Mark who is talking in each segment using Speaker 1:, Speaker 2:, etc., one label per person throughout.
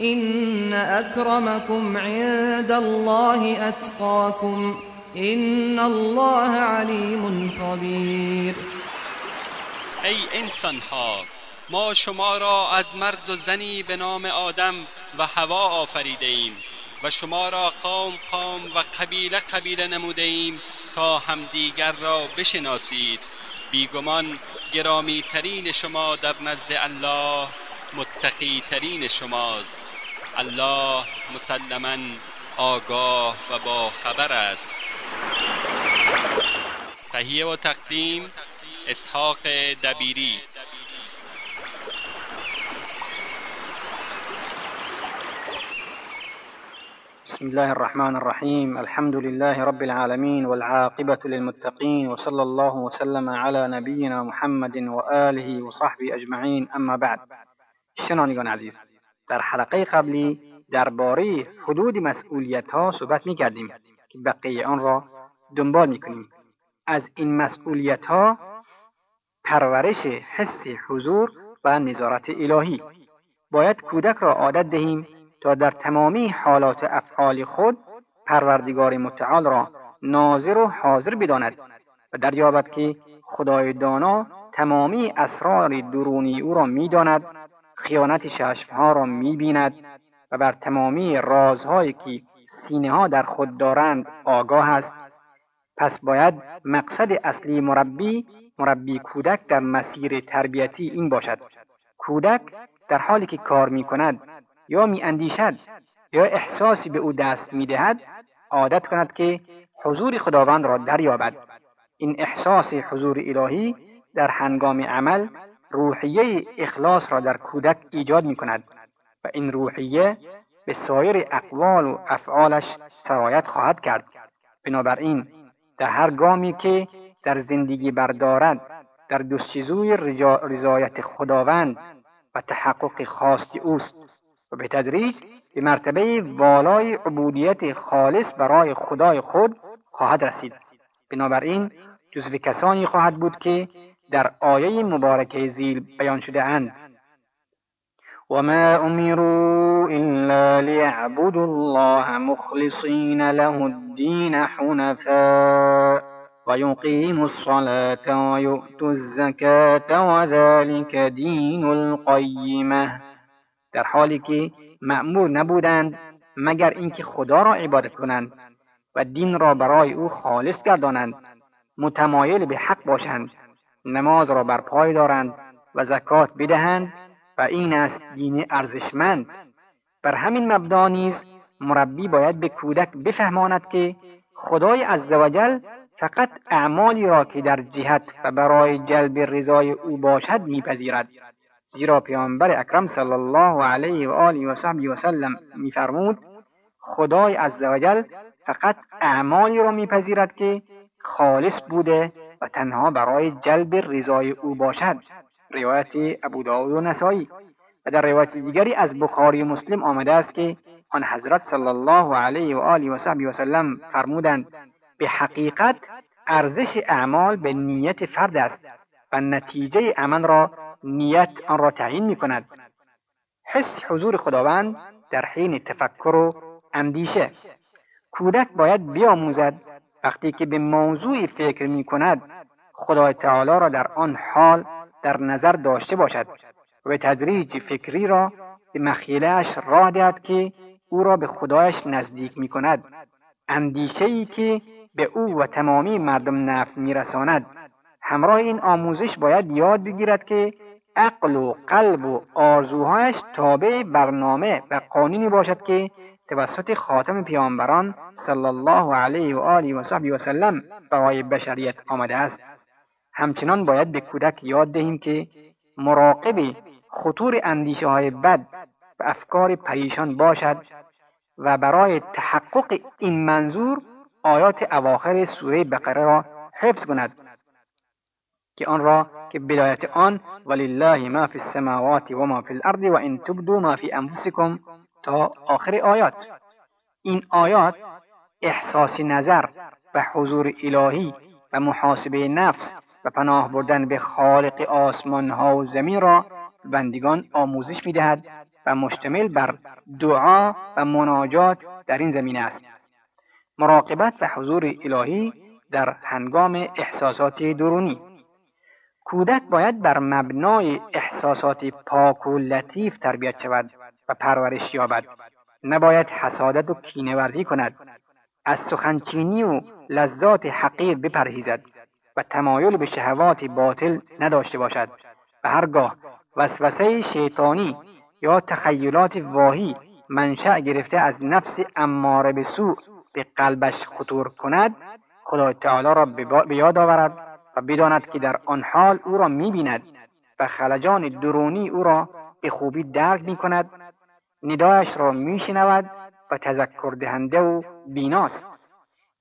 Speaker 1: إن أكرمكم عند الله أتقاكم إن الله عليم خبير.
Speaker 2: ای انسان ها ما شما را از مرد و زنی به نام آدم و هوا آفریده ایم و شما را قوم قوم و قبیله قبیله نموده ایم تا همدیگر را بشناسید. بیگمان گرامی ترین شما در نزد الله متقی ترین شماست. الله مسلما آگاه و با خبر است. تهیه و تقدیم اسحاق دبیری.
Speaker 3: بسم الله الرحمن الرحيم. الحمد لله رب العالمين والعاقبة للمتقين وصلى الله وسلم على نبينا محمد وآله وصحبه أجمعين. أما بعد شنانگان عزیز در حلقه قبلی درباره حدود مسئولیت ها صحبت می کردیم که بقیه آن را دنبال می کنیم از این مسئولیت ها پرورش حس حضور و نظارت الهی. باید کودک را عادت دهیم تا در تمامی حالات افعال خود پروردگار متعال را ناظر و حاضر بداند و دریابد که خدای دانا تمامی اسرار درونی او را می‌داند خیانت ششفها را می‌بیند و بر تمامی رازهایی که سینه ها در خود دارند آگاه است. پس باید مقصد اصلی مربی مربی کودک در مسیر تربیتی این باشد. کودک در حالی که کار می کند یا می اندیشد یا احساسی به او دست می دهد عادت کند که حضور خداوند را دریابد. این احساس حضور الهی در هنگام عمل روحیه اخلاص را در کودک ایجاد می کند و این روحیه به سایر اقوال و افعالش سرایت خواهد کرد. بنابراین در هر گامی که در زندگی بردارد در دستچیزوی رضایت خداوند و تحقق خواست اوست و به تدریج به مرتبه والای عبودیت خالص برای خدای خود خواهد رسید. بنابراین جزو کسانی خواهد بود که در آیه مبارکه زیل بیان شده اند. وما امروا الا ليعبدوا الله مخلصين له الدين حنفاء ويقيموا الصلاة ويؤتوا الزكاة وذلك دين القيمة. در حالی که مأمور نبودند مگر اینکه خدا را عبادت کنند و دین را برای او خالص گردانند متمایل به حق باشند. نماز را بر پای دارند و زکات بدهند و این است دین ارزشمند. بر همین مبدا نیز مربی باید به کودک بفهماند که خدای عزوجل فقط اعمالی را که در جهت و برای جلب رضای او باشد میپذیرد. زیرا پیامبر اکرم صلی الله علیه و آله و صحبی و سلم میفرمود خدای عزوجل فقط اعمالی را میپذیرد که خالص بوده و تنها برای جلب رضای او باشد. روایت ابو داود و نسایی و در روایت دیگری از بخاری مسلم آمده است که آن حضرت صلی الله علیه و آله و صحبی و سلم فرمودند به حقیقت ارزش اعمال به نیت فرد است و نتیجه عمل را نیت آن را تعیین می کند حس حضور خداوند در حین تفکر و اندیشه. کودک باید بیاموزد وقتی که به موضوعی فکر می کند خدای تعالی را در آن حال در نظر داشته باشد و به تدریج فکری را به مخیلهاش راه دهد که او را به خدایش نزدیک می کند اندیشه که به او و تمامی مردم نفع میرساند. همراه این آموزش باید یاد بگیرد که عقل و قلب و آرزوهایش تابع برنامه و قانونی باشد که توسط خاتم پیامبران صلی الله علیه و آله و صحبی و سلم برای بشریت آمده است. همچنان باید به کودک یاد دهیم که مراقب خطور اندیشه های بد و افکار پریشان باشد و برای تحقق این منظور آیات اواخر سوره بقره را حفظ کند که آن را که بدایت آن ولله ما فی السماوات و ما فی الارض و ان تبدو ما فی انفسکم تا آخر آیات. این آیات احساس نظر و حضور الهی و محاسبه نفس و پناه بردن به خالق آسمان ها و زمین را بندگان آموزش می‌دهد و مشتمل بر دعا و مناجات در این زمینه است. مراقبت و حضور الهی در هنگام احساسات درونی. کودک باید بر مبنای احساسات پاک و لطیف تربیت شود. و پرورش یابد. نباید حسادت و کینهورزی کند. از سخنچینی و لذات حقیر بپرهیزد و تمایل به شهوات باطل نداشته باشد. و هرگاه وسوسه شیطانی یا تخیلات واهی منشأ گرفته از نفس اماره به سوء به قلبش خطور کند خدای تعالی را به یاد آورد و بداند که در آن حال او را می‌بیند و خلجان درونی او را به خوبی درک می کند ندایش را میشنود و تذکر دهنده و بیناست.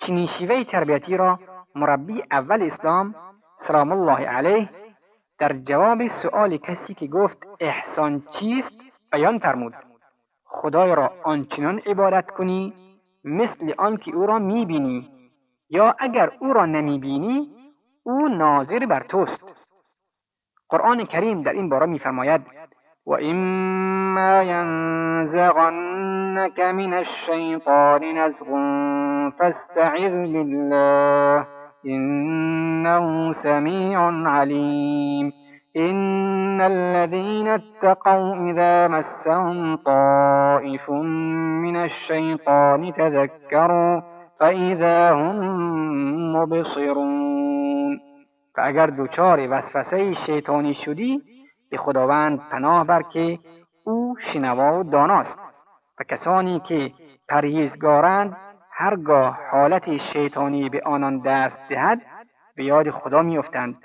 Speaker 3: چنین شیوه تربیتی را مربی اول اسلام سلام الله علیه در جواب سؤال کسی که گفت احسان چیست بیان فرمود. خدای را آنچنان عبادت کنی مثل آنکه او را می‌بینی یا اگر او را نمی‌بینی او ناظر بر توست. قرآن کریم در این باره میفرماید و اما ینزغنك من الشیطان نزغ فاستعذ بالله انه سمیع علیم إن الذين اتقوا إذا مسهم طائف من الشيطان تذكروا فإذا هم مبصرون. و اگر دچار وسوسه شیطانی شدی به خداوند پناه بر که او شنوا و داناست و کسانی که پرهیزگارند هرگاه حالت شیطانی به آنان دست دهد به یاد خدا میافتند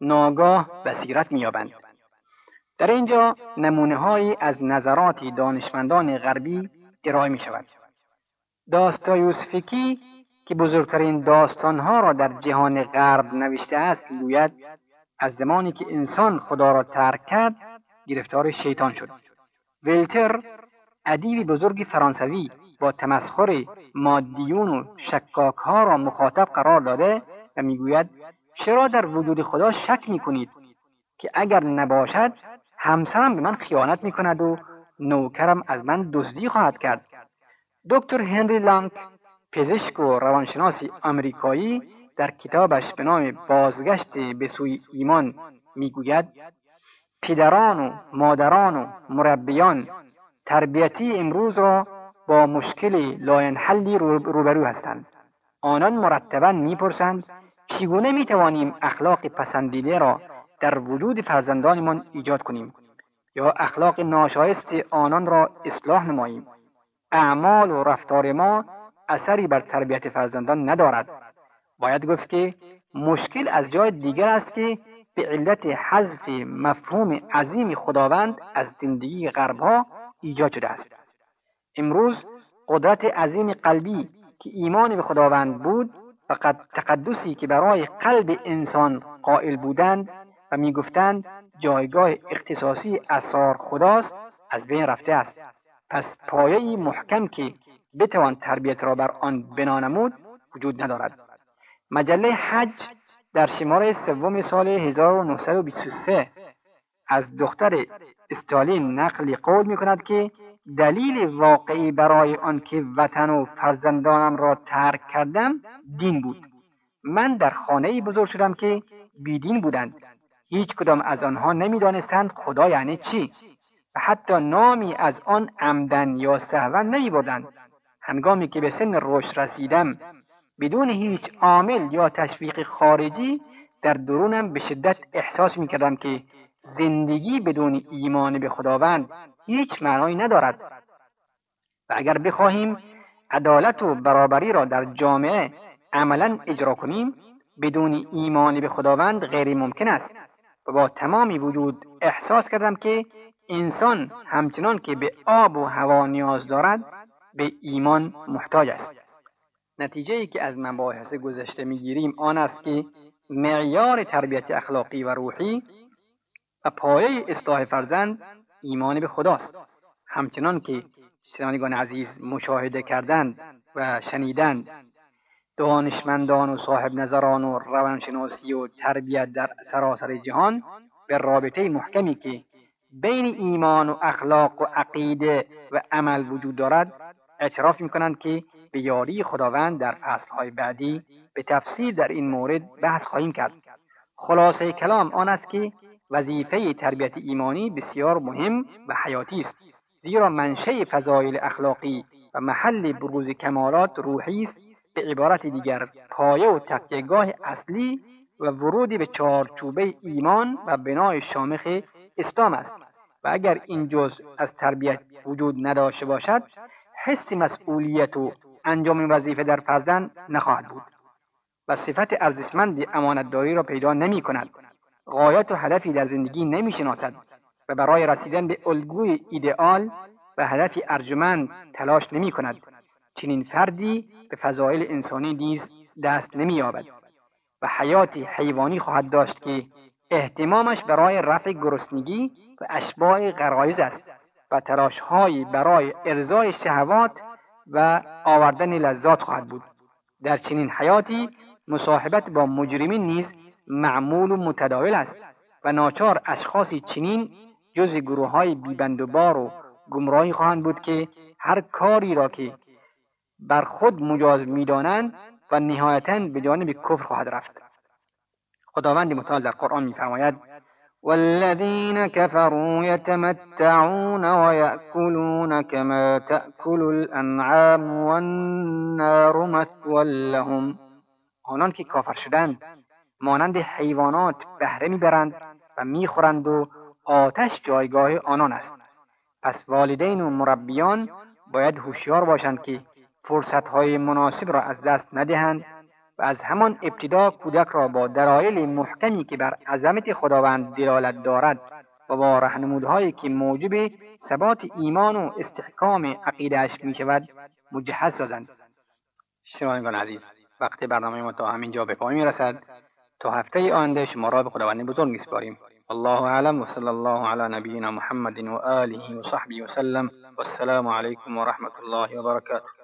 Speaker 3: ناگاه بصیرت مییابند در اینجا نمونه از نظرات دانشمندان غربی ارائه می شود. داستایوسفیکی که بزرگترین داستانها را در جهان غرب نوشته است گوید از زمانی که انسان خدا را ترک کرد گرفتار شیطان شد. ولتر ادیب بزرگ فرانسوی با تمسخر مادیون و شکاک ها را مخاطب قرار داده و می‌گوید چرا در وجود خدا شک می کنید که اگر نباشد همسرم به من خیانت می کند و نوکرم از من دزدی خواهد کرد؟ دکتر هنری لانک پزشک و روانشناس آمریکایی در کتابش به نام بازگشت به سوی ایمان می‌گوید پدران و مادران و مربیان تربیتی امروز را با مشکل لاینحلی روبرو هستند. آنان مرتبا می‌پرسند چگونه می توانیم اخلاق پسندیده را در وجود فرزندانمان ایجاد کنیم؟ یا اخلاق ناشایست آنان را اصلاح نماییم؟ اعمال و رفتار ما اثری بر تربیت فرزندان ندارد. باید گفت که مشکل از جای دیگر است که به علت حذف مفهوم عظیم خداوند از زندگی غربها ایجاد شده است. امروز قدرت عظیم قلبی که ایمان به خداوند بود و تقدسی که برای قلب انسان قائل بودند و می‌گفتند جایگاه اختصاصی اثار خداست از بین رفته است. پس پایه محکم که بتوان تربیت را بر آن بنا نمود وجود ندارد. مجله حج در شماره سوم سال 1923 از دختر استالین نقلی قول می کند که دلیل واقعی برای آنکه وطن و فرزندانم را ترک کردم دین بود. من در خانه بزرگ شدم که بیدین بودند. هیچ کدام از آنها نمی‌دانستند خدا یعنی چی. و حتی نامی از آن عمدن یا سهوا نمی بردند هنگامی که به سن رشد رسیدم بدون هیچ عامل یا تشویق خارجی در درونم به شدت احساس می کردم که زندگی بدون ایمان به خداوند هیچ معنایی ندارد. و اگر بخواهیم عدالت و برابری را در جامعه عملا اجرا کنیم بدون ایمان به خداوند غیر ممکن است. و با تمامی وجود احساس کردم که انسان همچنان که به آب و هوا نیاز دارد به ایمان محتاج است. نتیجه ای که از مباحث گذشته می‌گیریم آن است که معیار تربیت اخلاقی و روحی و پایه اصلاح فرزند ایمان به خداست. همچنان که شنوندگان عزیز مشاهده کردند و شنیدند دانشمندان و صاحب نظران و روانشناسی و تربیت در سراسر جهان به رابطه محکمی که بین ایمان و اخلاق و عقیده و عمل وجود دارد اعتراف می کنند که به یاری خداوند در فصلهای بعدی به تفصیل در این مورد بحث خواهیم کرد. خلاصه کلام آن است که وظیفه تربیت ایمانی بسیار مهم و حیاتی است زیرا منشه فضایل اخلاقی و محل بروز کمالات روحی است به عبارت دیگر. پایه و تکیهگاه اصلی و ورودی به چارچوبه ایمان و بنای شامخ اسلام است و اگر این جز از تربیت وجود نداشته باشد حس مسئولیت و انجام وظیفه در فرزند نخواهد بود. و صفت ارزشمند امانتداری را پیدا نمی کند غایت و هدفی در زندگی نمی شناسد و برای رسیدن به الگوی ایدئال و هدفی ارجمند تلاش نمی کند چنین فردی به فضایل انسانی نیز دست نمییابد و حیاتی حیوانی خواهد داشت که احتمامش برای رفع گرسنگی و اشباع غرایز است و تلاشهایی برای ارزای شهوات و آوردن لذات خواهد بود. در چنین حیاتی مصاحبت با مجرمین نیز معمول و متداول است و ناچار اشخاصی چنین جز گروه های بیبند و بار و گمراهی خواهند بود که هر کاری را که بر خود مجاز می‌دانند و نهایتا به جانب کفر خواهد رفت. خداوند متعال در قرآن میفرماید والذين كفروا يتمتعون ويأكلون كما تأكل الأنعام والنار مثوى لهم. آنان که کافر شدند مانند حیوانات بهره می‌برند و می‌خورند و آتش جایگاه آنان است. پس والدین و مربیان باید هوشیار باشند که فرصتهای مناسب را از دست ندهند و از همان ابتدا کودک را با درایل محکمی که بر عظمت خداوند دلالت دارد و با رهنمودهایی که موجب ثبات ایمان و استحکام عقیدهاش می شود مجهز سازند. شنوندگان عزیز وقت برنامه ما تا همینجا به پایان می‌رسد. تا هفته آینده شما را به خداوند بزرگ میسپاریم. الله اعلم وصلى الله على نبينا محمد وآله وصحبه وسلم والسلام عليكم ورحمة الله وبركاته